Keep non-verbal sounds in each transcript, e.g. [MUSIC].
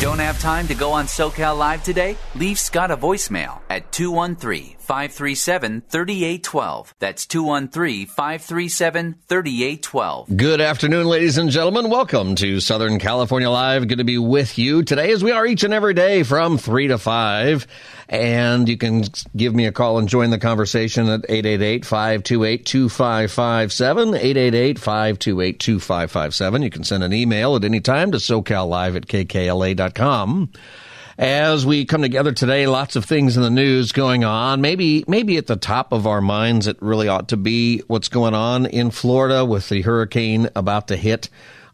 Don't have time to go on SoCal Live today? Leave Scott a voicemail at 213 537 3812. That's 213 537 3812. Good afternoon, ladies and gentlemen. Welcome to Southern California Live. Good to be with you today as we are each and every day from 3 to 5. And you can give me a call and join the conversation at 888-528-2557, 888-528-2557. You can send an email at any time to SoCalLive at kkla.com as we come together today. Lots of things in the news going on. Maybe, maybe at the top of our minds, it really ought to be what's going on in Florida with the hurricane about to hit.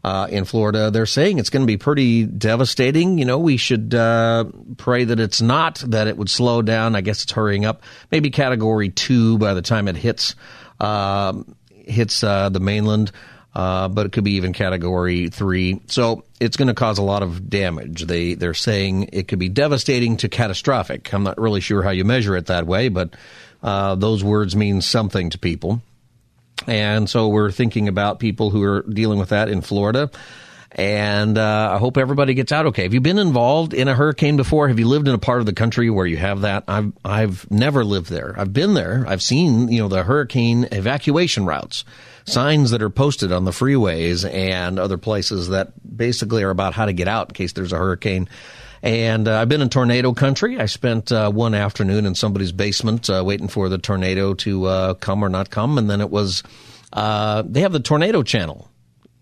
Uh, in Florida, they're saying it's going to be pretty devastating. You know, we should uh, pray that it's not, that it would slow down. I guess it's hurrying up. Maybe category two by the time it hits uh, hits the mainland uh, but it could be even category three. So it's going to cause a lot of damage. They they're saying it could be devastating to catastrophic. I'm not really sure how you measure it that way, but uh, those words mean something to people. And so we're thinking about people who are dealing with that in Florida. And uh, I hope everybody gets out okay. Have you been involved in a hurricane before? Have you lived in a part of the country where you have that? I've I've never lived there. I've been there. I've seen you know the hurricane evacuation routes signs that are posted on the freeways and other places that basically are about how to get out in case there's a hurricane. And uh, I've been in tornado country. I spent uh, one afternoon in somebody's basement uh, waiting for the tornado to uh, come or not come. And then it was, uh, they have the tornado channel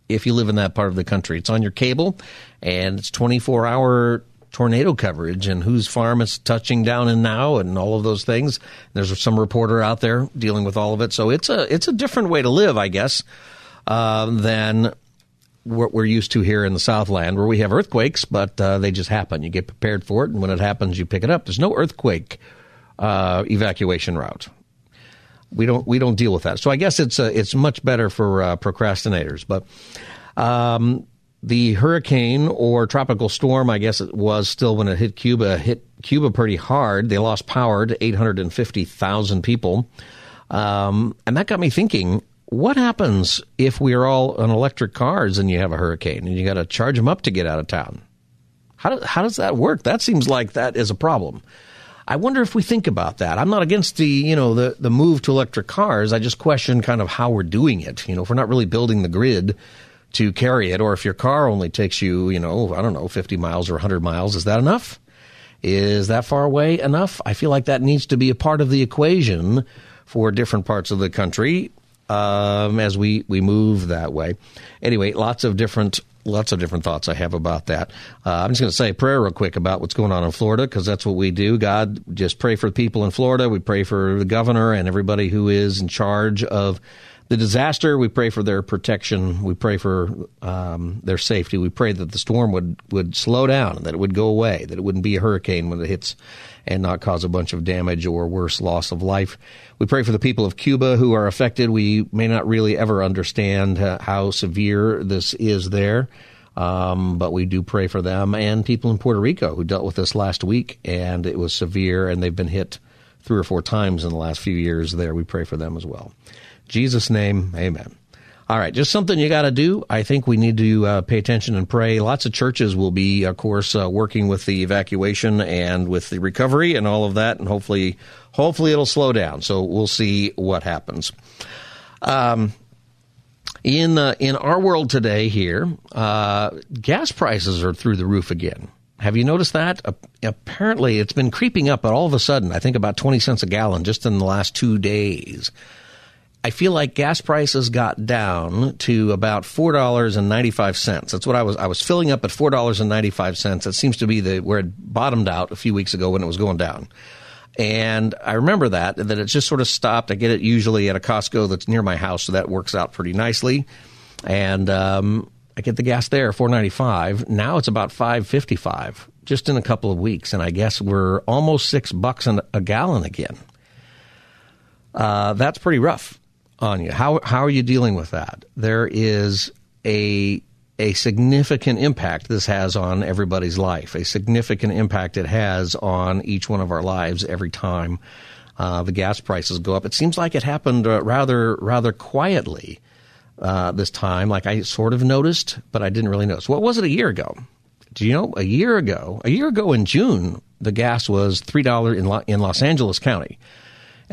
if you live in that part of the country. It's on your cable and it's 24 hour tornado coverage and whose farm is touching down in now and all of those things. There's some reporter out there dealing with all of it. So it's a it's a different way to live, I guess, uh, than what we're used to here in the Southland, where we have earthquakes, but uh, they just happen. You get prepared for it, and when it happens, you pick it up. There's no earthquake uh, evacuation route. We don't we don't deal with that. So I guess it's uh, it's much better for uh, procrastinators, but. Um, the hurricane or tropical storm, I guess it was still when it hit Cuba, hit Cuba pretty hard. They lost power to 850,000 people. Um, and that got me thinking what happens if we are all on electric cars and you have a hurricane and you got to charge them up to get out of town? How, do, how does that work? That seems like that is a problem. I wonder if we think about that. I'm not against the, you know, the, the move to electric cars. I just question kind of how we're doing it. You know, if we're not really building the grid to carry it, or if your car only takes you, you know, I don't know, 50 miles or 100 miles, is that enough? Is that far away enough? I feel like that needs to be a part of the equation for different parts of the country um, as we, we move that way. Anyway, lots of different lots of different thoughts I have about that. Uh, I'm just going to say a prayer real quick about what's going on in Florida because that's what we do. God, just pray for the people in Florida. We pray for the governor and everybody who is in charge of the disaster. We pray for their protection. We pray for um, their safety. We pray that the storm would, would slow down and that it would go away, that it wouldn't be a hurricane when it hits and not cause a bunch of damage or worse loss of life. We pray for the people of Cuba who are affected. We may not really ever understand uh, how severe this is there. Um, but we do pray for them and people in Puerto Rico who dealt with this last week, and it was severe, and they've been hit three or four times in the last few years there. We pray for them as well. Jesus' name, amen. All right, just something you got to do. I think we need to uh, pay attention and pray. Lots of churches will be, of course, uh, working with the evacuation and with the recovery and all of that, and hopefully, hopefully it'll slow down. So we'll see what happens. Um, in uh, in our world today, here, uh, gas prices are through the roof again. Have you noticed that? apparently, it's been creeping up, but all of a sudden, I think about twenty cents a gallon just in the last two days. I feel like gas prices got down to about four dollars and ninety five cents. That's what I was. I was filling up at four dollars and ninety five cents. That seems to be the where it bottomed out a few weeks ago when it was going down. And I remember that that it just sort of stopped. I get it usually at a Costco that's near my house, so that works out pretty nicely. And um, I get the gas there, four ninety five. Now it's about five fifty five, just in a couple of weeks, and I guess we're almost six bucks a gallon again. Uh, that's pretty rough on you. How how are you dealing with that? There is a a significant impact this has on everybody's life. A significant impact it has on each one of our lives every time uh, the gas prices go up. It seems like it happened uh, rather rather quietly uh, this time. Like I sort of noticed, but I didn't really notice. What was it a year ago? Do you know? A year ago, a year ago in June, the gas was three dollars in in Los Angeles County,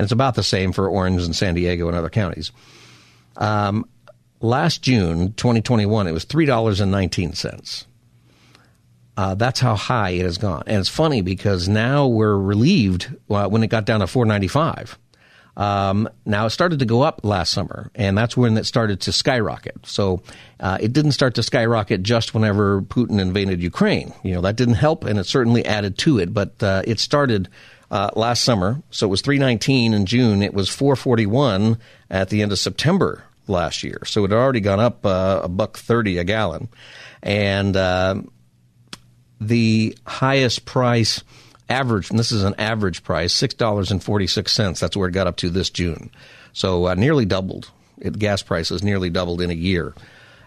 and it's about the same for Orange and San Diego and other counties. Um, last June, 2021, it was three dollars and nineteen cents. Uh, that's how high it has gone, and it's funny because now we're relieved uh, when it got down to four ninety five. Um, now it started to go up last summer, and that's when it started to skyrocket. So uh, it didn't start to skyrocket just whenever Putin invaded Ukraine. You know that didn't help, and it certainly added to it. But uh, it started uh, last summer, so it was 319 in June. It was 441 at the end of September last year. So it had already gone up uh, a buck thirty a gallon, and uh, the highest price average, and this is an average price, six dollars and forty six cents. That's where it got up to this June. So uh, nearly doubled. It, gas prices nearly doubled in a year,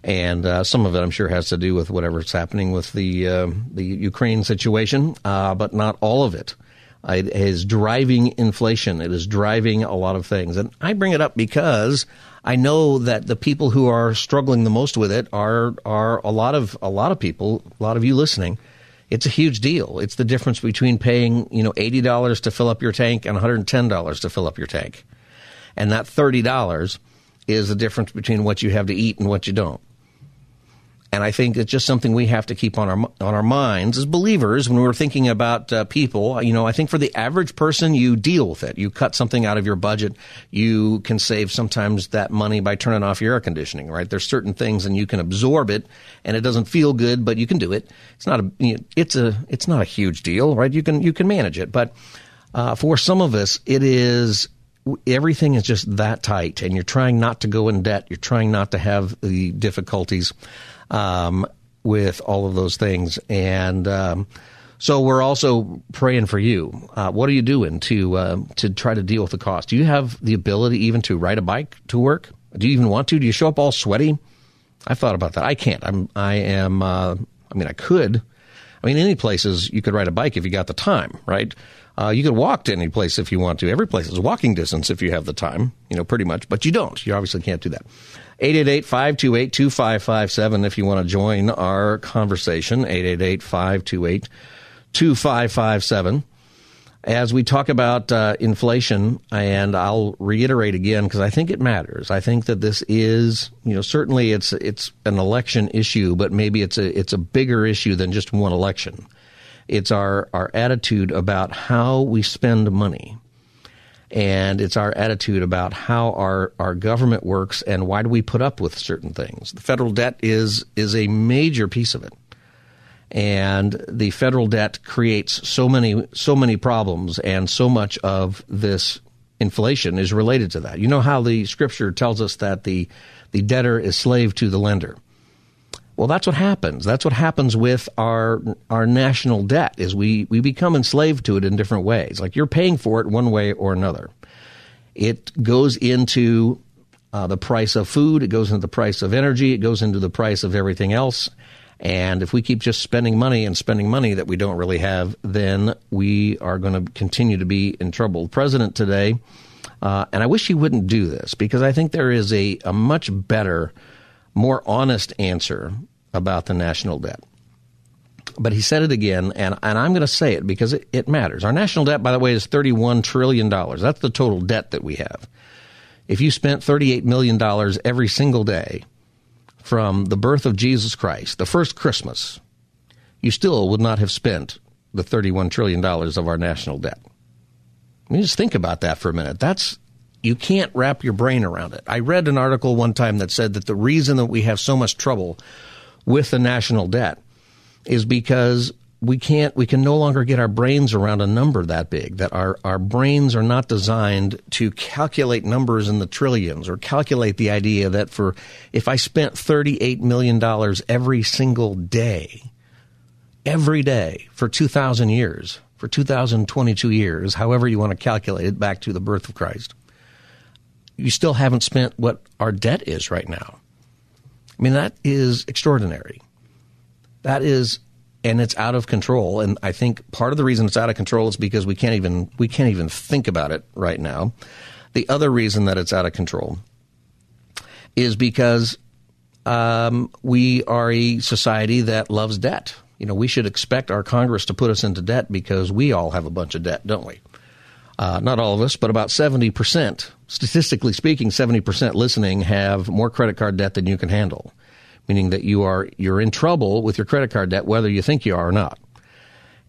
and uh, some of it I'm sure has to do with whatever's happening with the uh, the Ukraine situation, uh, but not all of it. It is driving inflation. It is driving a lot of things, and I bring it up because I know that the people who are struggling the most with it are are a lot of a lot of people, a lot of you listening it's a huge deal. It's the difference between paying, you know, $80 to fill up your tank and $110 to fill up your tank. And that $30 is the difference between what you have to eat and what you don't. And I think it's just something we have to keep on our on our minds as believers when we're thinking about uh, people. You know, I think for the average person, you deal with it. You cut something out of your budget. You can save sometimes that money by turning off your air conditioning. Right? There's certain things, and you can absorb it, and it doesn't feel good, but you can do it. It's not a you know, it's a it's not a huge deal, right? You can you can manage it, but uh, for some of us, it is everything is just that tight, and you're trying not to go in debt. You're trying not to have the difficulties um, with all of those things. And um, so we're also praying for you. Uh, what are you doing to uh, to try to deal with the cost? Do you have the ability even to ride a bike to work? Do you even want to? Do you show up all sweaty? I've thought about that. I can't. I'm. I am. Uh, I mean, I could. I mean, any places you could ride a bike if you got the time, right? Uh, you could walk to any place if you want to. Every place is walking distance if you have the time, you know, pretty much. But you don't. You obviously can't do that. 888-528-2557 if you want to join our conversation. 888-528-2557. As we talk about uh, inflation, and I'll reiterate again because I think it matters. I think that this is, you know, certainly it's it's an election issue, but maybe it's a it's a bigger issue than just one election. It's our our attitude about how we spend money and it's our attitude about how our, our government works and why do we put up with certain things. The federal debt is is a major piece of it. And the federal debt creates so many so many problems and so much of this inflation is related to that. You know how the scripture tells us that the the debtor is slave to the lender. Well, that's what happens. That's what happens with our our national debt is we, we become enslaved to it in different ways. Like you're paying for it one way or another. It goes into uh, the price of food. It goes into the price of energy. It goes into the price of everything else. And if we keep just spending money and spending money that we don't really have, then we are going to continue to be in trouble. The president today, uh, and I wish he wouldn't do this because I think there is a, a much better more honest answer about the national debt. But he said it again, and, and I'm going to say it because it, it matters. Our national debt, by the way, is $31 trillion. That's the total debt that we have. If you spent $38 million every single day from the birth of Jesus Christ, the first Christmas, you still would not have spent the $31 trillion of our national debt. I mean, just think about that for a minute. That's you can't wrap your brain around it. I read an article one time that said that the reason that we have so much trouble with the national debt is because we can't we can no longer get our brains around a number that big that our our brains are not designed to calculate numbers in the trillions or calculate the idea that for if I spent 38 million dollars every single day every day for 2000 years for 2022 years however you want to calculate it back to the birth of Christ you still haven't spent what our debt is right now I mean that is extraordinary that is and it's out of control. And I think part of the reason it's out of control is because we can't even we can't even think about it right now. The other reason that it's out of control is because um, we are a society that loves debt. You know, we should expect our Congress to put us into debt because we all have a bunch of debt, don't we? Uh, not all of us, but about 70%, statistically speaking, 70% listening have more credit card debt than you can handle meaning that you are you're in trouble with your credit card debt whether you think you are or not.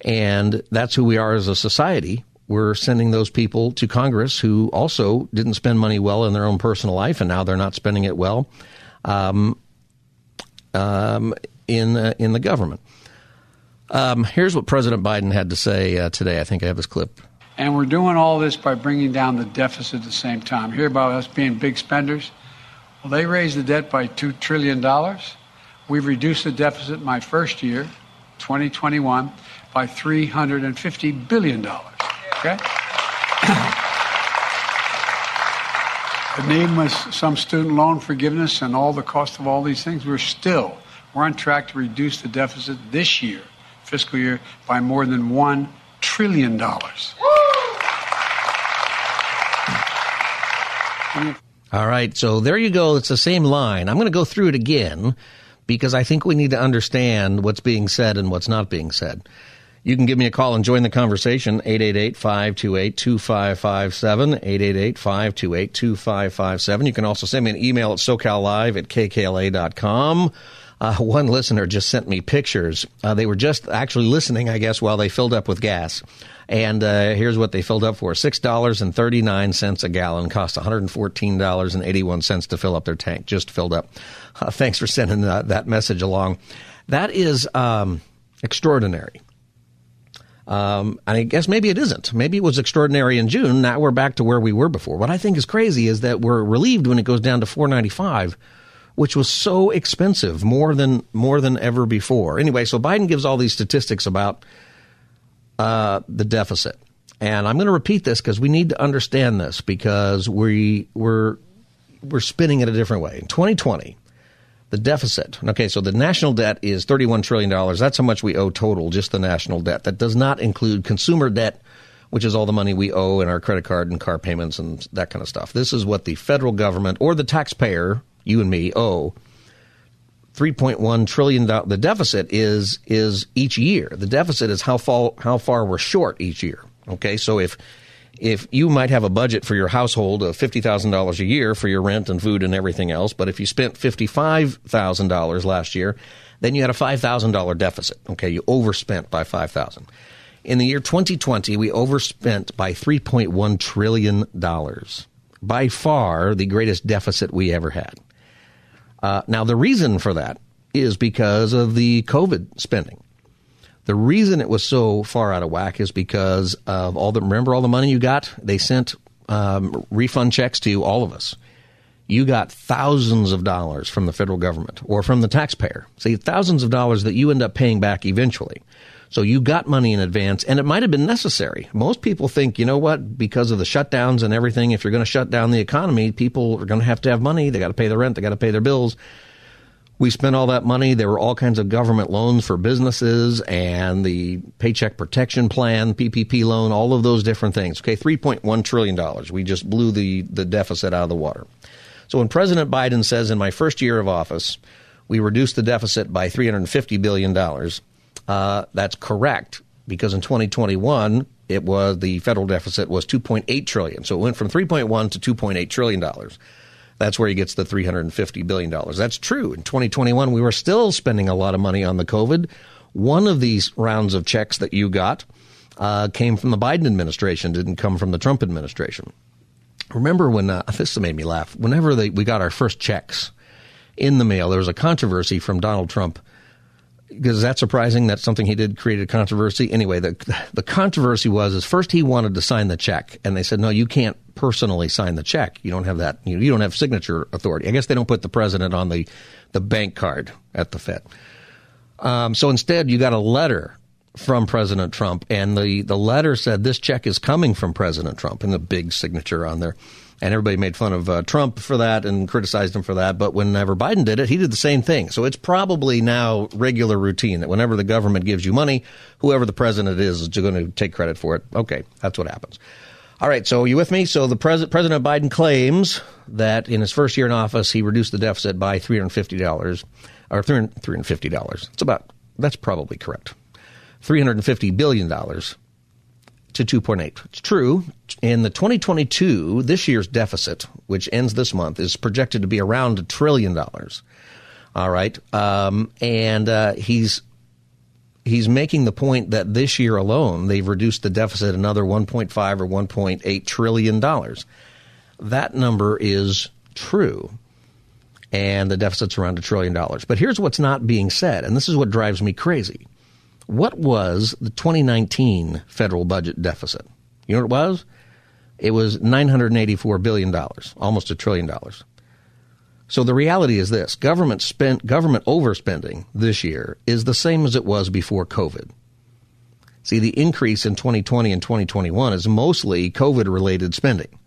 And that's who we are as a society. We're sending those people to Congress who also didn't spend money well in their own personal life, and now they're not spending it well um, um, in uh, in the government. Um, here's what President Biden had to say uh, today. I think I have this clip. And we're doing all this by bringing down the deficit at the same time. Hear about us being big spenders. Well, they raised the debt by $2 trillion. We've reduced the deficit my first year, 2021, by $350 billion. Okay? [COUGHS] the name was some student loan forgiveness and all the cost of all these things. We're still, we're on track to reduce the deficit this year, fiscal year, by more than $1 trillion. All right, so there you go. It's the same line. I'm going to go through it again because I think we need to understand what's being said and what's not being said. You can give me a call and join the conversation, 888-528-2557, 888-528-2557. You can also send me an email at socallive at kkla.com. Uh, one listener just sent me pictures. Uh, they were just actually listening, I guess, while they filled up with gas. And uh, here's what they filled up for six dollars and thirty nine cents a gallon. Cost one hundred and fourteen dollars and eighty one cents to fill up their tank. Just filled up. [LAUGHS] Uh, thanks for sending that, message along. That is um, extraordinary. Um, and I guess maybe it isn't. Maybe it was extraordinary in June. Now we're back to where we were before. What I think is crazy is that we're relieved when it goes down to four ninety five which was so expensive, more than more than ever before. Anyway, so Biden gives all these statistics about uh, the deficit, and I'm going to repeat this because we need to understand this because we we're we're spinning it a different way. In 2020, the deficit. Okay, so the national debt is 31 trillion dollars. That's how much we owe total, just the national debt. That does not include consumer debt which is all the money we owe in our credit card and car payments and that kind of stuff. This is what the federal government or the taxpayer you and me owe 3.1 trillion the deficit is is each year. The deficit is how far how far we're short each year. Okay so if if you might have a budget for your household of $50,000 a year for your rent and food and everything else but if you spent $55,000 last year then you had a $5,000 deficit. Okay you overspent by 5,000 in the year 2020 we overspent by 3.1 trillion dollars. By far the greatest deficit we ever had uh, now, the reason for that is because of the COVID spending. The reason it was so far out of whack is because of all the remember all the money you got. They sent um, refund checks to all of us. You got thousands of dollars from the federal government or from the taxpayer. See, thousands of dollars that you end up paying back eventually. So you got money in advance, and it might have been necessary. Most people think, you know what, because of the shutdowns and everything, if you're going to shut down the economy, people are going to have to have money. They got to pay their rent, they got to pay their bills. We spent all that money. There were all kinds of government loans for businesses and the Paycheck Protection Plan, PPP loan, all of those different things. Okay, $3.1 trillion. We just blew the, the deficit out of the water. So when President Biden says, in my first year of office, we reduced the deficit by $350 billion, uh, that's correct because in 2021 it was the federal deficit was 2.8 trillion. So it went from 3.1 to 2.8 trillion dollars. That's where he gets the 350 billion dollars. That's true. In 2021 we were still spending a lot of money on the COVID. One of these rounds of checks that you got uh, came from the Biden administration, didn't come from the Trump administration. Remember when uh, this made me laugh. Whenever they, we got our first checks in the mail, there was a controversy from Donald Trump because that's surprising. That's something he did created controversy. Anyway, the the controversy was is first he wanted to sign the check, and they said no, you can't personally sign the check. You don't have that. You, you don't have signature authority. I guess they don't put the president on the the bank card at the Fed. Um, so instead, you got a letter from President Trump, and the the letter said this check is coming from President Trump, and a big signature on there and everybody made fun of uh, Trump for that and criticized him for that. But whenever Biden did it, he did the same thing. So it's probably now regular routine that whenever the government gives you money, whoever the president is is going to take credit for it. Okay, that's what happens. All right, so you with me? So the pres- President Biden claims that in his first year in office, he reduced the deficit by three hundred fifty dollars, or three hundred fifty dollars. It's about that's probably correct. Three hundred fifty billion dollars to 2.8. It's true. In the 2022, this year's deficit, which ends this month, is projected to be around a trillion dollars. All right. Um, and uh, he's he's making the point that this year alone, they've reduced the deficit another 1.5 or 1.8 trillion dollars. That number is true. And the deficit's around a trillion dollars. But here's what's not being said, and this is what drives me crazy. What was the 2019 federal budget deficit? You know what it was? It was $984 billion, almost a trillion dollars. So the reality is this government spent government overspending this year is the same as it was before COVID. See, the increase in 2020 and 2021 is mostly COVID related spending.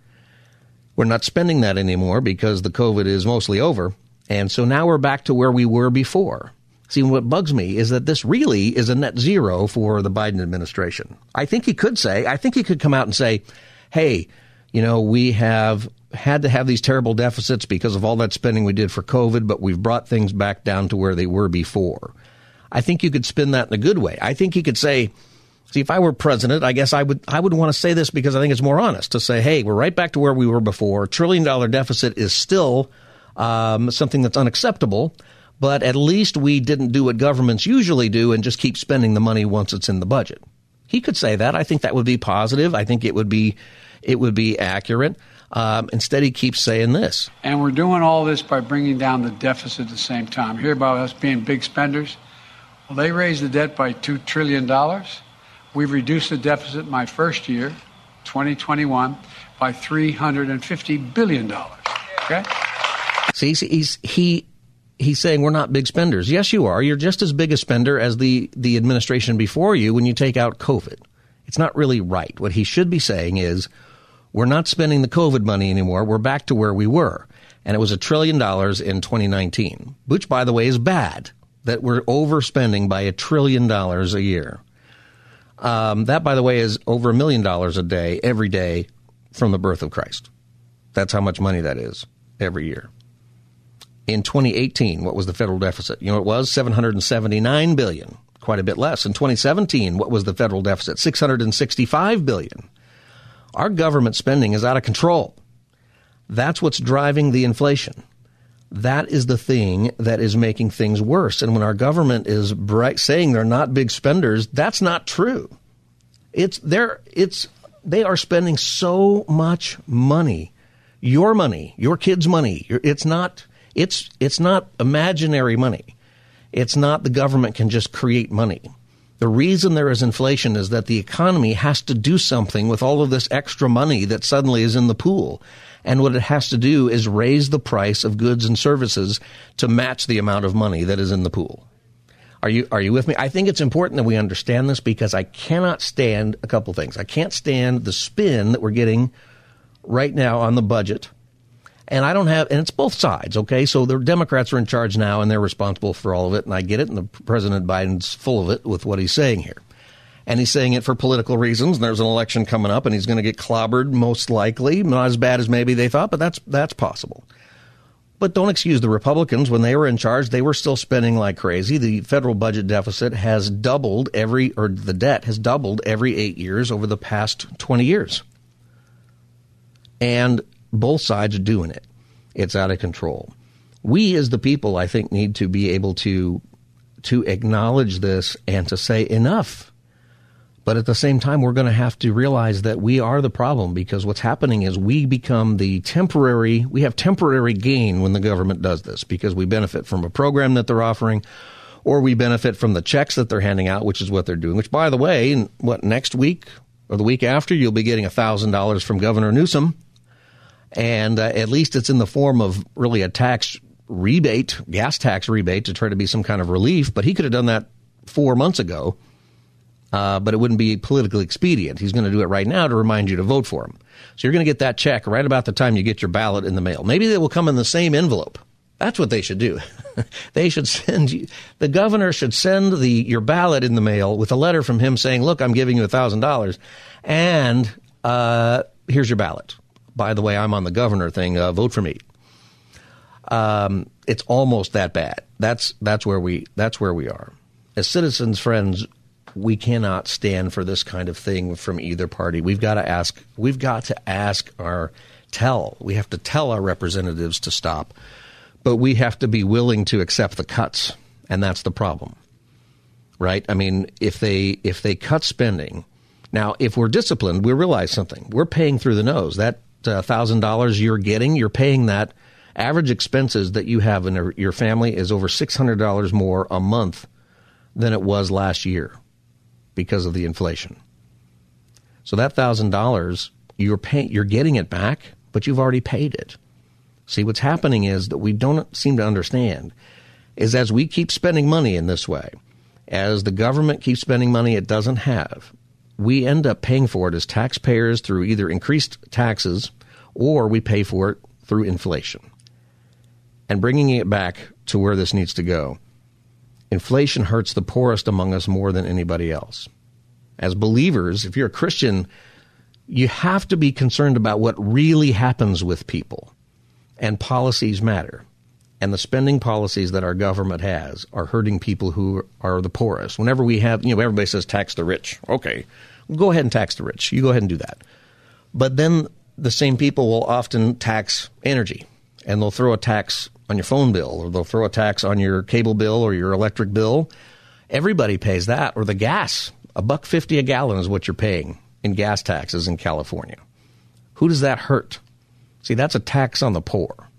We're not spending that anymore because the COVID is mostly over. And so now we're back to where we were before. See, what bugs me is that this really is a net zero for the Biden administration. I think he could say, I think he could come out and say, hey, you know, we have had to have these terrible deficits because of all that spending we did for COVID, but we've brought things back down to where they were before. I think you could spin that in a good way. I think he could say, see, if I were president, I guess I would, I would want to say this because I think it's more honest to say, hey, we're right back to where we were before. Trillion dollar deficit is still um, something that's unacceptable but at least we didn't do what governments usually do and just keep spending the money once it's in the budget. He could say that. I think that would be positive. I think it would be it would be accurate. Um, instead, he keeps saying this. And we're doing all this by bringing down the deficit at the same time. Hear about us being big spenders? Well, they raised the debt by $2 trillion. We've reduced the deficit my first year, 2021, by $350 billion. Okay? See, he's, he he's saying we're not big spenders. Yes, you are. You're just as big a spender as the, the administration before you when you take out COVID. It's not really right. What he should be saying is we're not spending the COVID money anymore. We're back to where we were. And it was a trillion dollars in 2019, which, by the way, is bad that we're overspending by a trillion dollars a year. Um, that, by the way, is over a million dollars a day, every day from the birth of Christ. That's how much money that is every year in 2018, what was the federal deficit? You know, it was 779 billion, quite a bit less. In 2017, what was the federal deficit? 665 billion. Our government spending is out of control. That's what's driving the inflation. That is the thing that is making things worse. And when our government is bright, saying they're not big spenders, that's not true. It's they're it's they are spending so much money, your money, your kids' money. It's not it's, it's not imaginary money. It's not the government can just create money. The reason there is inflation is that the economy has to do something with all of this extra money that suddenly is in the pool. And what it has to do is raise the price of goods and services to match the amount of money that is in the pool. Are you, are you with me? I think it's important that we understand this because I cannot stand a couple things. I can't stand the spin that we're getting right now on the budget and I don't have, and it's both sides, okay? So the Democrats are in charge now and they're responsible for all of it, and I get it, and the President Biden's full of it with what he's saying here. And he's saying it for political reasons, and there's an election coming up, and he's going to get clobbered most likely. Not as bad as maybe they thought, but that's, that's possible. But don't excuse the Republicans. When they were in charge, they were still spending like crazy. The federal budget deficit has doubled every, or the debt has doubled every eight years over the past 20 years. And both sides doing it. It's out of control. We as the people, I think, need to be able to to acknowledge this and to say enough. But at the same time, we're going to have to realize that we are the problem because what's happening is we become the temporary, we have temporary gain when the government does this because we benefit from a program that they're offering or we benefit from the checks that they're handing out, which is what they're doing. Which, by the way, what next week or the week after, you'll be getting thousand dollars from Governor Newsom, and uh, at least it's in the form of really a tax rebate, gas tax rebate, to try to be some kind of relief. But he could have done that four months ago, uh, but it wouldn't be politically expedient. He's going to do it right now to remind you to vote for him. So you're going to get that check right about the time you get your ballot in the mail. Maybe they will come in the same envelope. That's what they should do. [LAUGHS] they should send you, the governor should send the, your ballot in the mail with a letter from him saying, look, I'm giving you a thousand dollars and, uh, here's your ballot. By the way, I'm on the governor thing. Uh, vote for me. Um, it's almost that bad. That's, that's where we, that's where we are. As citizens, friends, we cannot stand for this kind of thing from either party. We've got to ask, we've got to ask our, tell, we have to tell our representatives to stop but we have to be willing to accept the cuts, and that's the problem, right? I mean, if they if they cut spending, now if we're disciplined, we realize something. We're paying through the nose. That thousand dollars you're getting, you're paying that. Average expenses that you have in your family is over six hundred dollars more a month than it was last year because of the inflation. So that thousand dollars you're paying, you're getting it back, but you've already paid it. See, what's happening is that we don't seem to understand is as we keep spending money in this way, as the government keeps spending money it doesn't have, we end up paying for it as taxpayers through either increased taxes or we pay for it through inflation. And bringing it back to where this needs to go, inflation hurts the poorest among us more than anybody else. As believers, if you're a Christian, you have to be concerned about what really happens with people and policies matter. And the spending policies that our government has are hurting people who are the poorest. Whenever we have, you know, everybody says tax the rich. Okay, well, go ahead and tax the rich. You go ahead and do that. But then the same people will often tax energy and they'll throw a tax on your phone bill or they'll throw a tax on your cable bill or your electric bill. Everybody pays that or the gas. A buck 50 a gallon is what you're paying in gas taxes in California. Who does that hurt? See, that's a tax on the poor.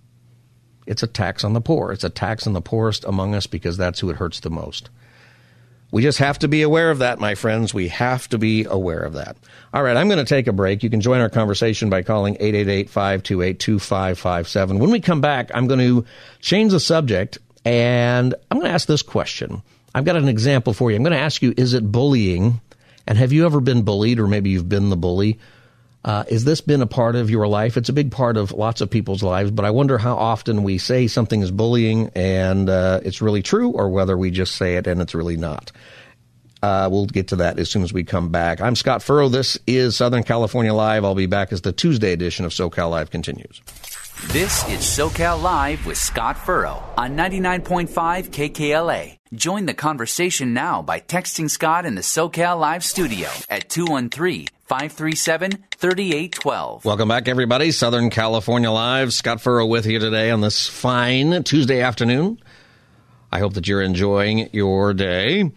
It's a tax on the poor. It's a tax on the poorest among us because that's who it hurts the most. We just have to be aware of that, my friends. We have to be aware of that. All right, I'm going to take a break. You can join our conversation by calling 888-528-2557. When we come back, I'm going to change the subject and I'm going to ask this question. I've got an example for you. I'm going to ask you, is it bullying? And have you ever been bullied or maybe you've been the bully? Uh, has this been a part of your life? It's a big part of lots of people's lives, but I wonder how often we say something is bullying and uh, it's really true, or whether we just say it and it's really not. Uh, we'll get to that as soon as we come back. I'm Scott Furrow. This is Southern California Live. I'll be back as the Tuesday edition of SoCal Live continues. This is SoCal Live with Scott Furrow on 99.5 KKLA. Join the conversation now by texting Scott in the SoCal Live studio at 213 537 3812. Welcome back, everybody. Southern California Live. Scott Furrow with you today on this fine Tuesday afternoon. I hope that you're enjoying your day.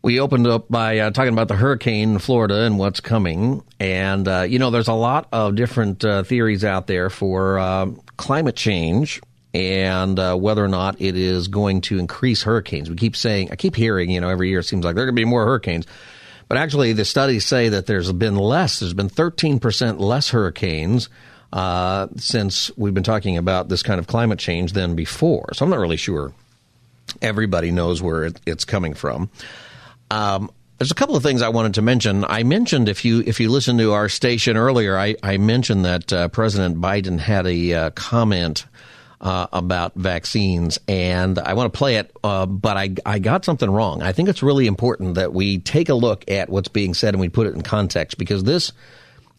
We opened up by uh, talking about the hurricane in Florida and what's coming. And, uh, you know, there's a lot of different uh, theories out there for uh, climate change and uh, whether or not it is going to increase hurricanes. We keep saying, I keep hearing, you know, every year it seems like there are going to be more hurricanes. But actually, the studies say that there's been less. There's been 13% less hurricanes uh, since we've been talking about this kind of climate change than before. So I'm not really sure everybody knows where it, it's coming from. Um, there's a couple of things I wanted to mention. I mentioned if you if you listened to our station earlier, I, I mentioned that uh, President Biden had a uh, comment uh, about vaccines, and I want to play it, uh, but I I got something wrong. I think it's really important that we take a look at what's being said and we put it in context because this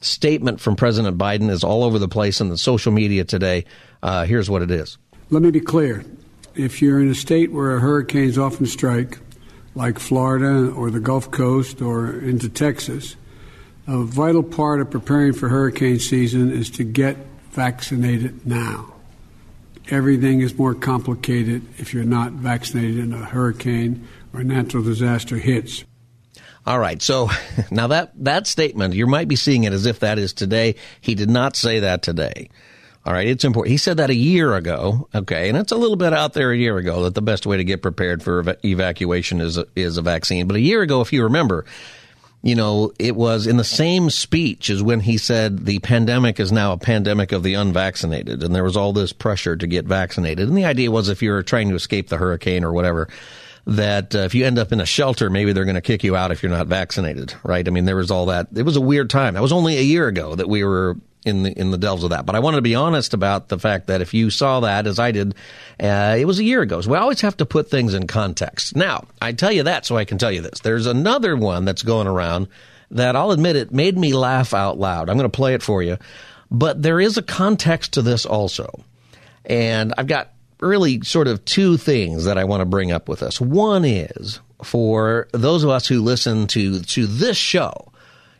statement from President Biden is all over the place in the social media today. Uh, here's what it is. Let me be clear: if you're in a state where hurricanes often strike like Florida or the Gulf Coast or into Texas, a vital part of preparing for hurricane season is to get vaccinated now. Everything is more complicated if you're not vaccinated in a hurricane or natural disaster hits. All right. So [LAUGHS] now that, that statement, you might be seeing it as if that is today. He did not say that today. All right, it's important. He said that a year ago. Okay, and it's a little bit out there a year ago that the best way to get prepared for ev- evacuation is a, is a vaccine. But a year ago, if you remember, you know, it was in the same speech as when he said the pandemic is now a pandemic of the unvaccinated, and there was all this pressure to get vaccinated. And the idea was if you're trying to escape the hurricane or whatever, that uh, if you end up in a shelter, maybe they're going to kick you out if you're not vaccinated, right? I mean, there was all that. It was a weird time. That was only a year ago that we were in the in the delves of that. But I wanted to be honest about the fact that if you saw that as I did, uh, it was a year ago. So we always have to put things in context. Now I tell you that so I can tell you this. There's another one that's going around that I'll admit it made me laugh out loud. I'm going to play it for you, but there is a context to this also, and I've got really sort of two things that I want to bring up with us. One is for those of us who listen to to this show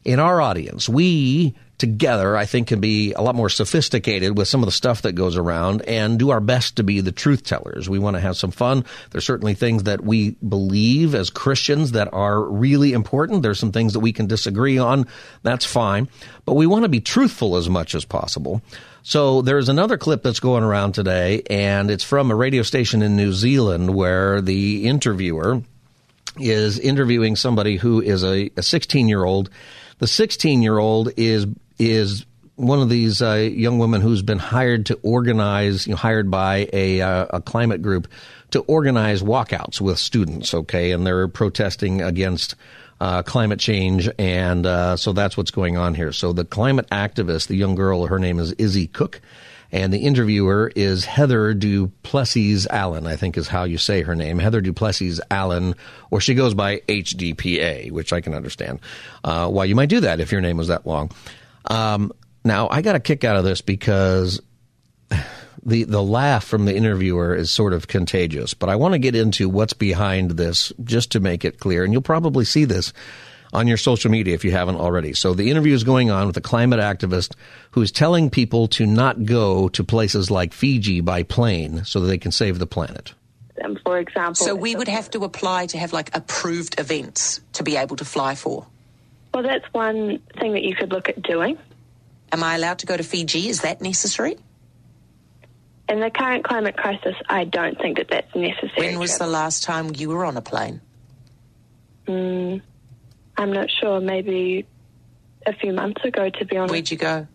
in our audience, we together, I think, can be a lot more sophisticated with some of the stuff that goes around and do our best to be the truth tellers. We want to have some fun. There's certainly things that we believe as Christians that are really important. There's some things that we can disagree on. That's fine. But we want to be truthful as much as possible. So there's another clip that's going around today, and it's from a radio station in New Zealand where the interviewer is interviewing somebody who is a 16 year old. The 16 year old is is one of these uh, young women who's been hired to organize, you know, hired by a, uh, a climate group to organize walkouts with students. Okay, and they're protesting against uh, climate change, and uh, so that's what's going on here. So the climate activist, the young girl, her name is Izzy Cook. And the interviewer is Heather du Plessis-Allan, I think is how you say her name. Heather du Plessis Allen, or she goes by HDPA, which I can understand uh, why you might do that if your name was that long. Um, now, I got a kick out of this because the the laugh from the interviewer is sort of contagious. But I want to get into what's behind this just to make it clear, and you'll probably see this on your social media if you haven't already. So the interview is going on with a climate activist who's telling people to not go to places like Fiji by plane so that they can save the planet. Um, for example, so we would have to apply to have like approved events to be able to fly for. Well, that's one thing that you could look at doing. Am I allowed to go to Fiji? Is that necessary? In the current climate crisis, I don't think that that's necessary. When was the last time you were on a plane? Mm, I'm not sure. Maybe a few months ago, to be honest. Where'd you go?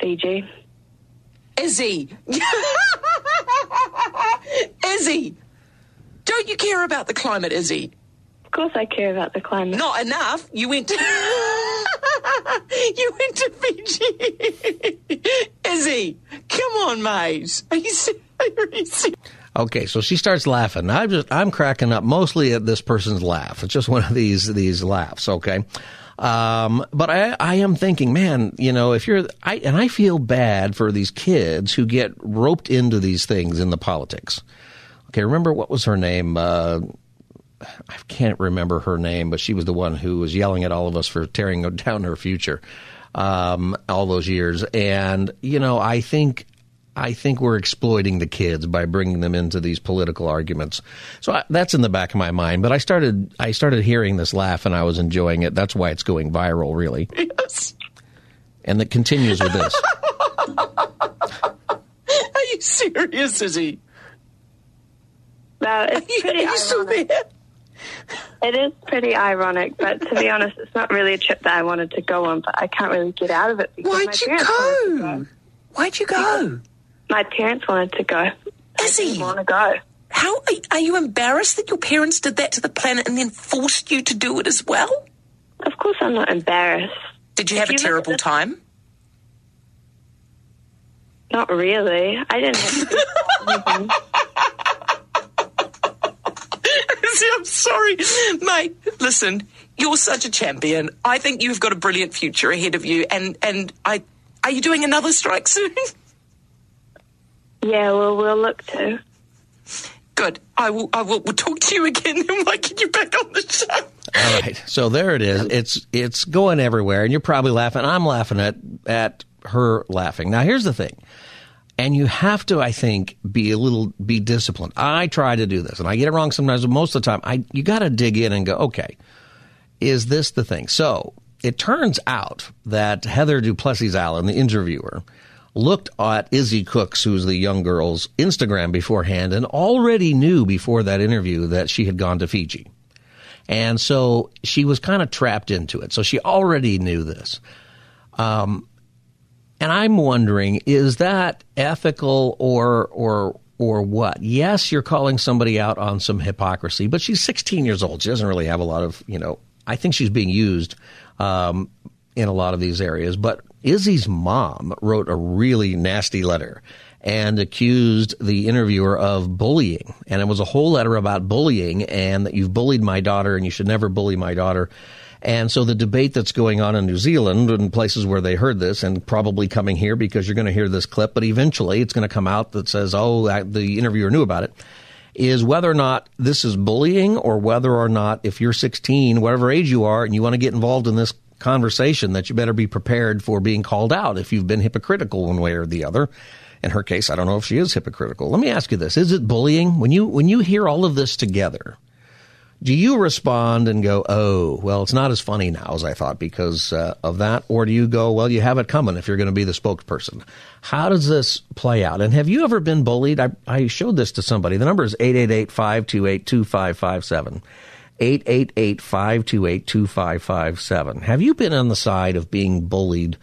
Fiji. Izzy! [LAUGHS] Izzy! Don't you care about the climate, Izzy? Of course, I care about the climate. Not enough. You went to. [LAUGHS] you went to Fiji. Izzy, come on, mate. Are you serious? Okay, so she starts laughing. I'm just I'm cracking up mostly at this person's laugh. It's just one of these these laughs. Okay. Um, but I, I am thinking, man, you know, if you're, I, and I feel bad for these kids who get roped into these things in the politics. Okay, remember what was her name? Uh, I can't remember her name, but she was the one who was yelling at all of us for tearing down her future um, all those years. And you know, I think I think we're exploiting the kids by bringing them into these political arguments. So I, that's in the back of my mind. But I started I started hearing this laugh and I was enjoying it. That's why it's going viral, really. Yes. And it continues with this. [LAUGHS] Are you serious, Izzy? No, it's pretty [LAUGHS] Are you still ironic. there? It is pretty ironic, but to be honest, it's not really a trip that I wanted to go on, but I can't really get out of it because my Why'd you to go? Why'd you go? My parents wanted to go. I Izzy. didn't want to go. How are, you embarrassed that your parents did that to the planet and then forced you to do it as well? Of course, I'm not embarrassed. Did you If have a you terrible time? Not really. I didn't [LAUGHS] have to do anything. Izzy, [LAUGHS] I'm sorry. Mate, listen, you're such a champion. I think you've got a brilliant future ahead of you. And, and I, are you doing another strike soon? [LAUGHS] Yeah, well, we'll look to. Good. I will, I will we'll talk to you again and [LAUGHS] might get you back on the show. All right. So there it is. It's it's going everywhere, and you're probably laughing. I'm laughing at at her laughing. Now here's the thing. And you have to, I think, be a little be disciplined. I try to do this, and I get it wrong sometimes. But most of the time, I you got to dig in and go, okay, is this the thing? So it turns out that Heather du Plessis-Allan, the interviewer, looked at Izzy Cooks, who's the young girl's Instagram beforehand, and already knew before that interview that she had gone to Fiji. And so she was kind of trapped into it. So she already knew this. Um, and I'm wondering, is that ethical or or or what? Yes, you're calling somebody out on some hypocrisy, but she's 16 years old. She doesn't really have a lot of, you know. I think she's being used um, in a lot of these areas. But Izzy's mom wrote a really nasty letter and accused the interviewer of bullying. And it was a whole letter about bullying and that you've bullied my daughter and you should never bully my daughter. And so the debate that's going on in New Zealand and places where they heard this and probably coming here because you're going to hear this clip, but eventually it's going to come out that says, oh, the interviewer knew about it, is whether or not this is bullying or whether or not if you're 16, whatever age you are, and you want to get involved in this conversation, that you better be prepared for being called out if you've been hypocritical one way or the other. In her case, I don't know if she is hypocritical. Let me ask you this. Is it bullying? When you, when you hear all of this together, do you respond and go, oh, well, it's not as funny now as I thought because uh, of that? Or do you go, well, you have it coming if you're going to be the spokesperson? How does this play out? And have you ever been bullied? I, I showed this to somebody. The number is 888 528 2557. 888 528 2557. Have you been on the side of being bullied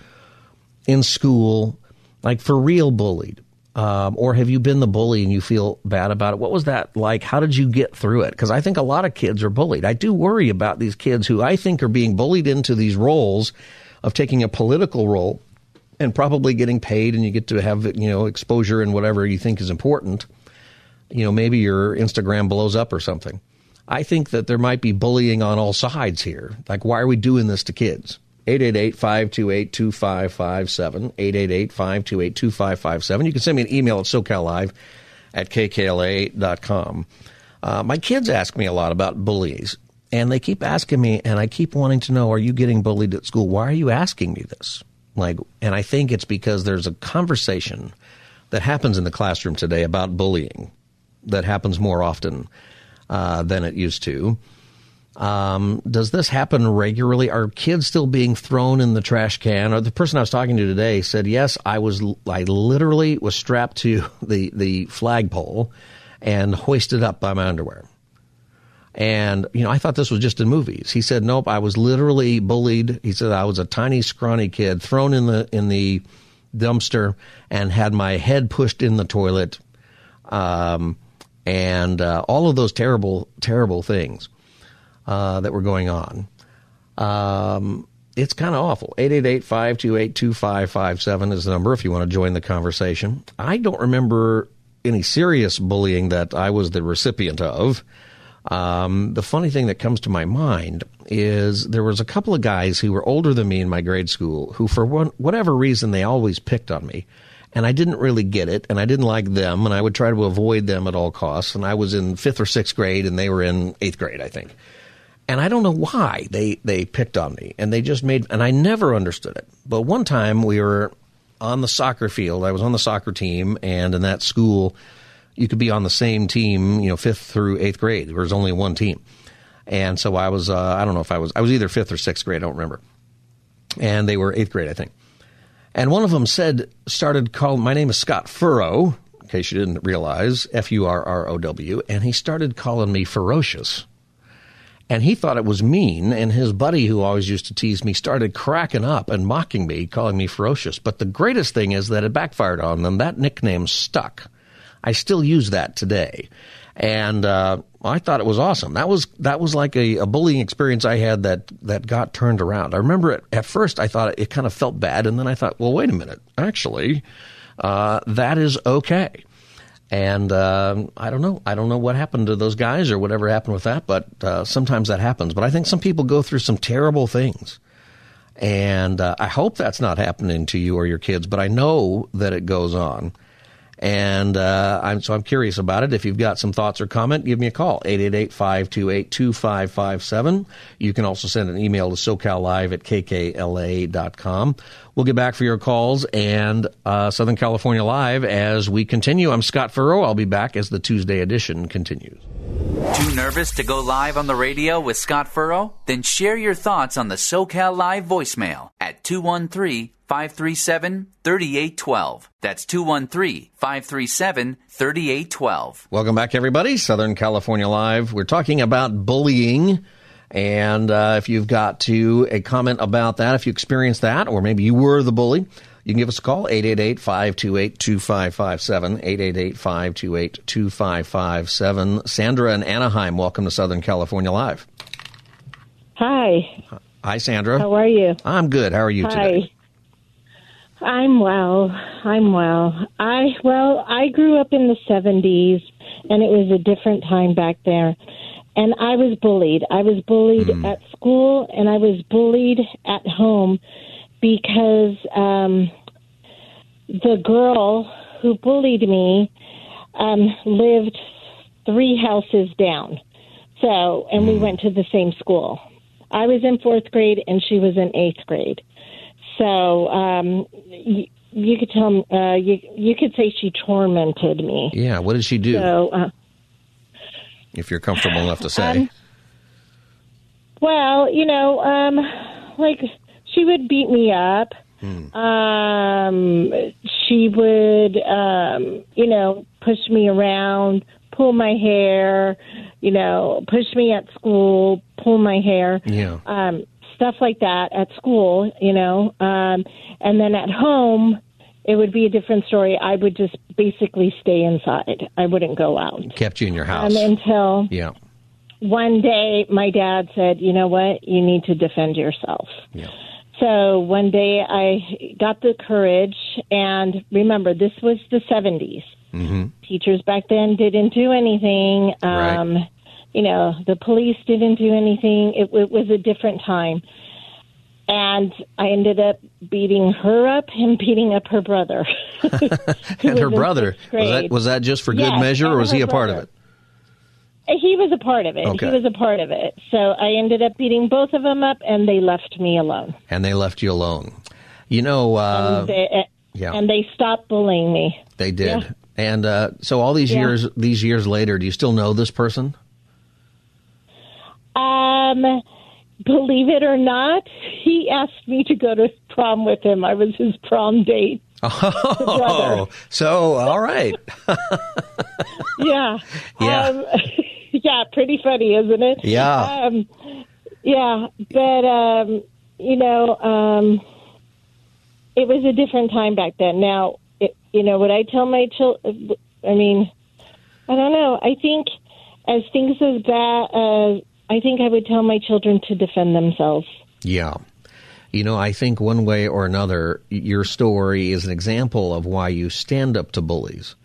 in school, like for real bullied? Um, or have you been the bully and you feel bad about it? What was that like? How did you get through it? Because I think a lot of kids are bullied. I do worry about these kids who I think are being bullied into these roles of taking a political role and probably getting paid and you get to have, you know, exposure and whatever you think is important. You know, maybe your Instagram blows up or something. I think that there might be bullying on all sides here. Like, why are we doing this to kids? 888-528-2557, 888-528-2557. You can send me an email at SoCalLive at kkla.com. Uh, my kids ask me a lot about bullies, and they keep asking me, and I keep wanting to know, are you getting bullied at school? Why are you asking me this? Like, and I think it's because there's a conversation that happens in the classroom today about bullying that happens more often uh, than it used to. Um, does this happen regularly? Are kids still being thrown in the trash can? Or the person I was talking to today said, "Yes, I was. I literally was strapped to [LAUGHS] the the flagpole and hoisted up by my underwear." And you know, I thought this was just in movies. He said, "Nope, I was literally bullied." He said, "I was a tiny, scrawny kid thrown in the in the dumpster and had my head pushed in the toilet." Um, and uh, all of those terrible, terrible things uh, that were going on. Um, it's kind of awful. 888-528-2557 is the number if you want to join the conversation. I don't remember any serious bullying that I was the recipient of. Um, the funny thing that comes to my mind is there was a couple of guys who were older than me in my grade school who, for one, whatever reason, they always picked on me. And I didn't really get it, and I didn't like them, and I would try to avoid them at all costs. And I was in fifth or sixth grade, and they were in eighth grade, I think and I don't know why they they picked on me, and they just made, and I never understood it. But one time we were on the soccer field. I was on the soccer team, and in that school, you could be on the same team, you know, fifth through eighth grade. There was only one team, and so I was, uh, I don't know if I was, I was either fifth or sixth grade. I don't remember, and they were eighth grade, I think. And one of them said, started calling. My name is Scott Furrow, in case you didn't realize, F U R R O W, and he started calling me ferocious. And he thought it was mean, and his buddy, who always used to tease me, started cracking up and mocking me, calling me ferocious. But the greatest thing is that it backfired on them. That nickname stuck. I still use that today. And uh, I thought it was awesome. That was that was like a, a, bullying experience I had that that got turned around. I remember it, at first I thought it, it kind of felt bad, and then I thought, well, wait a minute, actually, uh, that is okay. And uh, I don't know. I don't know what happened to those guys or whatever happened with that, but uh, sometimes that happens. But I think some people go through some terrible things. And uh, I hope that's not happening to you or your kids, but I know that it goes on. And uh, I'm, so I'm curious about it. If you've got some thoughts or comment, give me a call, 888-528-2557. You can also send an email to socallive at kkla.com. We'll get back for your calls and uh, Southern California Live as we continue. I'm Scott Furrow. I'll be back as the Tuesday edition continues. Too nervous to go live on the radio with Scott Furrow? Then share your thoughts on the SoCal Live voicemail at at 213 537 3812. That's 213 537 3812. Welcome back, everybody. Southern California Live. We're talking about bullying. And uh, if you've got to a comment about that, if you experienced that, or maybe you were the bully, you can give us a call, 888-528-2557, 888-528-2557. Sandra in Anaheim, welcome to Southern California Live. Hi. Hi, Sandra. How are you? I'm good. How are you Hi. today? I'm well. I'm well. I well, I grew up in the 70s and it was a different time back there. And I was bullied. I was bullied hmm. at school and I was bullied at home because um the girl who bullied me um lived 3 houses down. So, and we went to the same school. I was in 4th grade and she was in 8th grade. So um, you, you could tell uh, you you could say she tormented me. Yeah, what did she do, So uh, if you're comfortable enough to say? Um, well, you know, um, like she would beat me up. Um, she would, um, you know, push me around, pull my hair, you know, push me at school, pull my hair. yeah. um, stuff like that at school, you know. Um, and then at home, it would be a different story. I would just basically stay inside. I wouldn't go out Kept you in your house. um, until yeah. one day my dad said, "You know what? You need to defend yourself." Yeah. So one day I got the courage, and remember, this was the 70s. hmm Teachers back then didn't do anything. Um, Right. You know, the police didn't do anything. It, it was a different time. And I ended up beating her up and [LAUGHS] beating up her brother. [LAUGHS] [LAUGHS] And her brother was that was that just for good Yes, measure, or was he a part of it? He was a part of it. Okay. He was a part of it. So I ended up beating both of them up, and they left me alone. And they left you alone. You know, uh, and, they, yeah. and they stopped bullying me. they did. yeah. And uh, so all these Yeah. years, these years later, do you still know this person? Um, believe it or not, he asked me to go to prom with him. I was his prom date. [LAUGHS] Oh, so all right. [LAUGHS] Yeah. Yeah. Um, [LAUGHS] [LAUGHS] yeah, pretty funny, isn't it? Yeah. Um, yeah, but um, you know, um, it was a different time back then. Now, it, you know, would I tell my children? I mean, I don't know. I think as things as bad as I think I would tell my children to defend themselves. Yeah. You know, I think one way or another, your story is an example of why you stand up to bullies.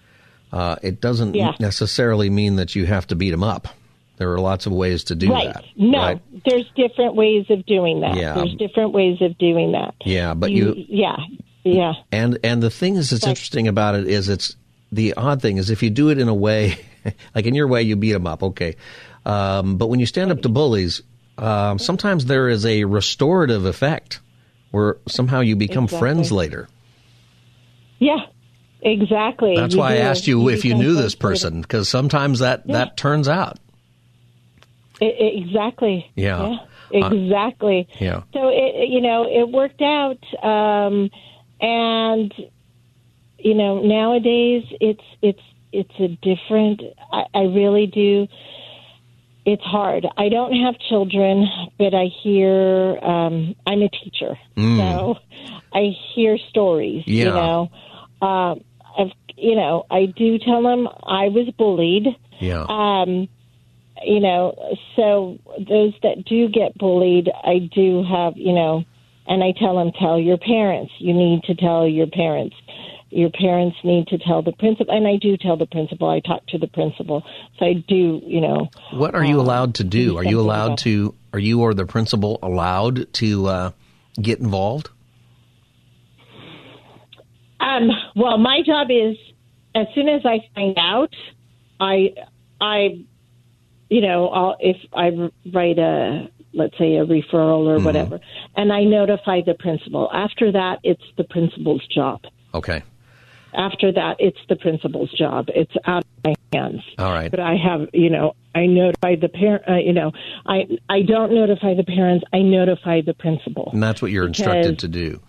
Uh, it doesn't Yeah. necessarily mean that you have to beat them up. There are lots of ways to do right. that. No, right? there's different ways of doing that. Yeah. There's different ways of doing that. Yeah, but you, yeah, yeah. and and the thing is, that's Right. interesting about it is it's the odd thing is if you do it in a way, [LAUGHS] like in your way, you beat them up, okay. Um, but when you stand up to bullies, um, sometimes there is a restorative effect where somehow you become Exactly. friends later. Yeah, exactly. That's You why I asked you if you knew this person because sometimes that Yeah. that turns out. I- I- exactly. Yeah. Yeah, exactly. Yeah. So it, you know, it worked out, um, and you know, nowadays it's it's it's a different. I, I really do. It's hard. I don't have children, but I hear. Um, I'm a teacher, so I hear stories. Mm. Yeah. You know, um, I've, you know, I do tell them I was bullied. Yeah. Um, you know, so those that do get bullied, I do have, you know, and I tell them, tell your parents. You need to tell your parents. Your parents need to tell the principal, and I do tell the principal. I talk to the principal, so I do, you know. What are you allowed to do? do Are you allowed about- to? Are you or the principal allowed to uh, get involved? Um, well, my job is as soon as I find out, I, I, you know, I'll, if I write a, let's say a referral or whatever, and I notify the principal. After that, it's the principal's job. Okay. after that, it's the principal's job. It's out of my hands. All right. But I have, you know, I notify the parent. Uh, you know, I I don't notify the parents. I notify the principal. And that's what you're instructed to do.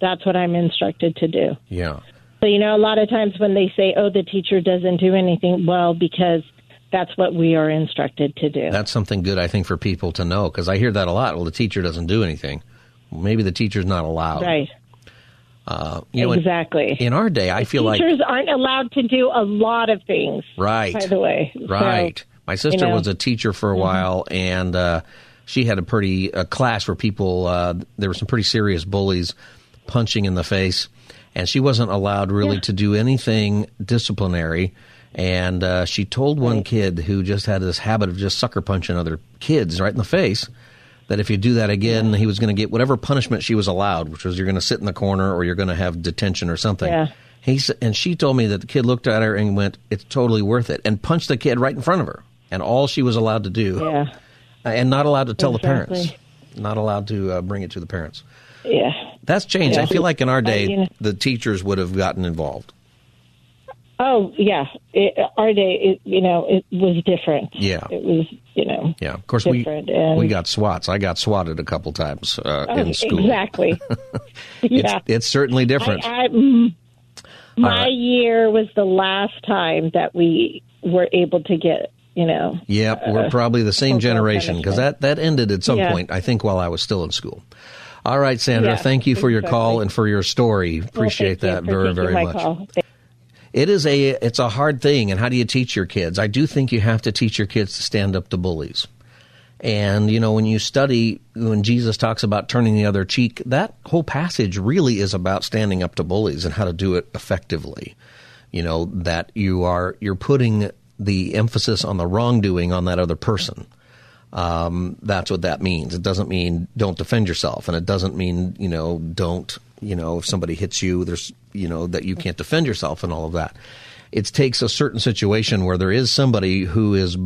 That's what I'm instructed to do. Yeah. So you know, a lot of times when they say, "Oh, the teacher doesn't do anything," well, because that's what we are instructed to do. That's something good, I think, for people to know because I hear that a lot. Well, the teacher doesn't do anything. Maybe the teacher's not allowed. Right. Uh, you know, exactly. In, in, our day, I feel teachers like teachers aren't allowed to do a lot of things. Right. By the way. Right. So, My sister you know. was a teacher for a Mhm. while, and uh, she had a pretty a class where people uh, there were some pretty serious bullies punching in the face, and she wasn't allowed really to do anything disciplinary. And uh, she told one kid who just had this habit of just sucker punching other kids right in the face that if you do that again, he was going to get whatever punishment she was allowed, which was you're going to sit in the corner or you're going to have detention or something. Yeah. He and she told me that the kid looked at her and went, "It's totally worth it," and punched the kid right in front of her. And all she was allowed to do, Yeah. and not allowed to tell the parents, not allowed to uh, bring it to the parents. Yeah. That's changed. Yeah. I feel like in our day, Uh, you know- the teachers would have gotten involved. Oh yeah. It, our day, it, you know, it was different. Yeah. It was, you know. Yeah, of course we and, we got swats. I got swatted a couple times uh, Oh, in school. Exactly. [LAUGHS] yeah. It's, it's certainly different. I, I, mm, my right. year was the last time that we were able to get, you know. Yep, we're uh, probably the same generation because that, that ended at some Yeah. point, I think, while I was still in school. All right, Sandra, Yeah, thank you for your call and for your story. Appreciate thank that very, very much. It is a it's a hard thing, and how do you teach your kids? I do think you have to teach your kids to stand up to bullies. And you know, when you study when Jesus talks about turning the other cheek, that whole passage really is about standing up to bullies and how to do it effectively. You know, that you are you're putting the emphasis on the wrongdoing on that other person. Um, that's what that means. It doesn't mean don't defend yourself, and it doesn't mean you know don't you know if somebody hits you, there's you know that you can't defend yourself and all of that. It takes a certain situation where there is somebody who is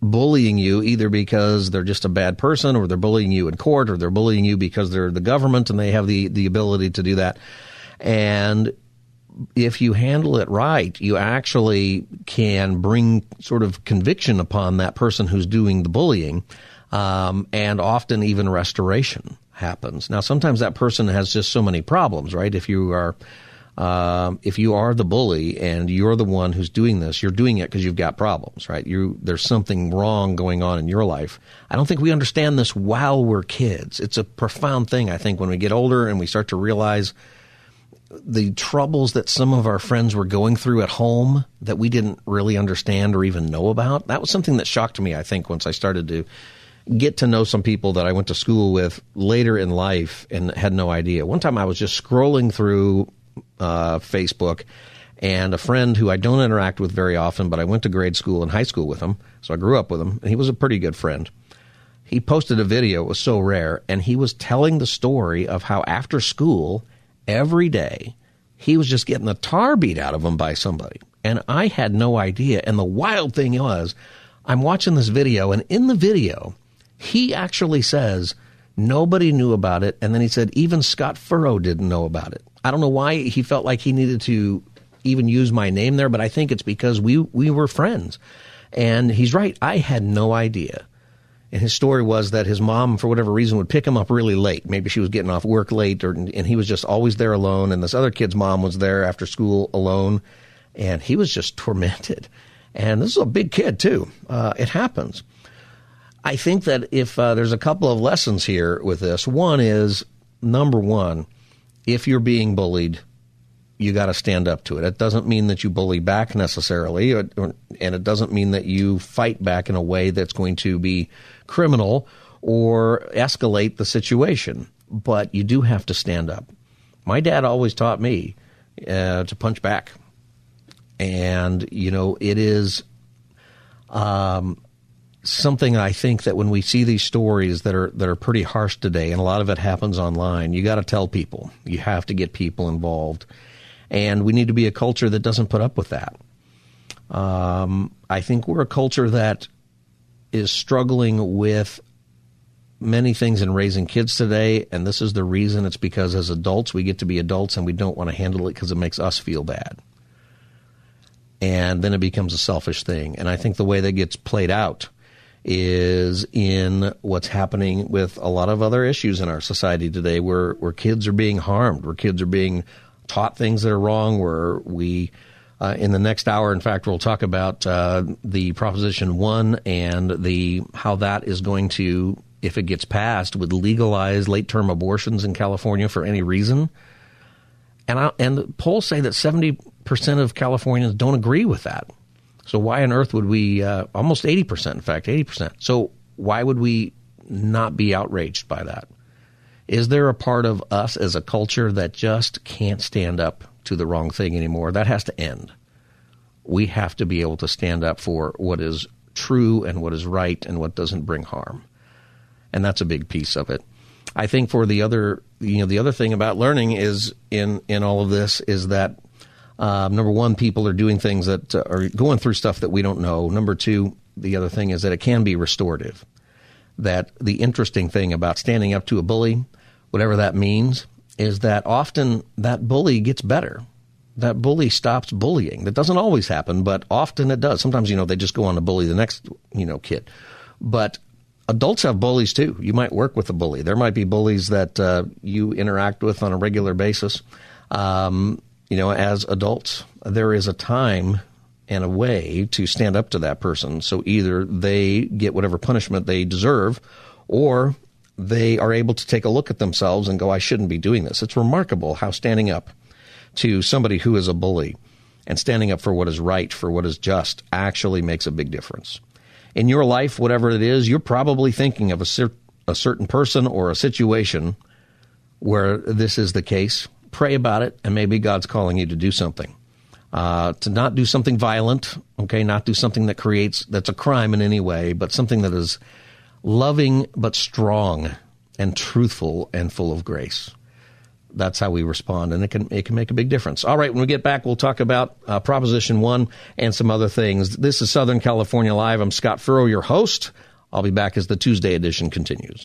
bullying you either because they're just a bad person or they're bullying you in court or they're bullying you because they're the government and they have the, the ability to do that. And if you handle it right, you actually can bring sort of conviction upon that person who's doing the bullying, um, and often even restoration happens. Now, sometimes that person has just so many problems, right? If you are um, if you are the bully and you're the one who's doing this, you're doing it because you've got problems, right? You there's something wrong going on in your life. I don't think we understand this while we're kids. It's a profound thing, I think, when we get older and we start to realize the troubles that some of our friends were going through at home that we didn't really understand or even know about. That was something that shocked me, I think, once I started to get to know some people that I went to school with later in life and had no idea. One time I was just scrolling through uh, Facebook and a friend who I don't interact with very often, but I went to grade school and high school with him, so I grew up with him, and he was a pretty good friend. He posted a video, it was so rare, and he was telling the story of how after school, every day, he was just getting the tar beat out of him by somebody. And I had no idea. And the wild thing was, I'm watching this video, and in the video, he actually says nobody knew about it. And then he said even Scott Furrow didn't know about it. I don't know why he felt like he needed to even use my name there, but I think it's because we, we were friends. And he's right. I had no idea. And his story was that his mom, for whatever reason, would pick him up really late. Maybe she was getting off work late, or and he was just always there alone. And this other kid's mom was there after school alone, and he was just [LAUGHS] tormented. And this is a big kid too. Uh, it happens. I think that if uh, there's a couple of lessons here with this, one is number one, if you're being bullied, you got to stand up to it. It doesn't mean that you bully back necessarily, or, or, and it doesn't mean that you fight back in a way that's going to be criminal or escalate the situation. But you do have to stand up. My dad always taught me uh, to punch back, and you know it is. Um, something I think that when we see these stories that are that are pretty harsh today, and a lot of it happens online, you got to tell people. You have to get people involved, and we need to be a culture that doesn't put up with that. Um, I think we're a culture that is struggling with many things in raising kids today, and this is the reason. It's because as adults, we get to be adults and we don't want to handle it because it makes us feel bad. And then it becomes a selfish thing. And I think the way that gets played out is in what's happening with a lot of other issues in our society today where, where kids are being harmed, where kids are being taught things that are wrong, where we, uh, in the next hour, in fact, we'll talk about uh, the Proposition 1 and the how that is going to, if it gets passed, would legalize late term abortions in California for any reason. And, I, and the polls say that 70% of Californians don't agree with that. So why on earth would we, uh, almost 80%, in fact, 80%. So why would we not be outraged by that? Is there a part of us as a culture that just can't stand up to the wrong thing anymore? That has to end. We have to be able to stand up for what is true and what is right and what doesn't bring harm. And that's a big piece of it. I think for the other, you know, the other thing about learning is in, in all of this is that um, number one, people are doing things that uh, are going through stuff that we don't know. Number two, the other thing is that it can be restorative. That the interesting thing about standing up to a bully, whatever that means, is that often that bully gets better. That bully stops bullying. That doesn't always happen, but often it does. Sometimes, you know, they just go on to bully the next, you know, kid. But adults have bullies too. You might work with a bully. There might be bullies that uh, you interact with on a regular basis. Um, you know, as adults, there is a time and a way to stand up to that person. So either they get whatever punishment they deserve, or they are able to take a look at themselves and go, I shouldn't be doing this. It's remarkable how standing up to somebody who is a bully and standing up for what is right, for what is just, actually makes a big difference. In your life, whatever it is, you're probably thinking of a, cer- a certain person or a situation where this is the case pray about it, and maybe God's calling you to do something. Uh, to not do something violent, okay, not do something that creates, that's a crime in any way, but something that is loving but strong and truthful and full of grace. That's how we respond, and it can it can make a big difference. All right, when we get back, we'll talk about uh, Proposition One and some other things. This is Southern California Live. I'm Scott Furrow, your host. I'll be back as the Tuesday edition continues.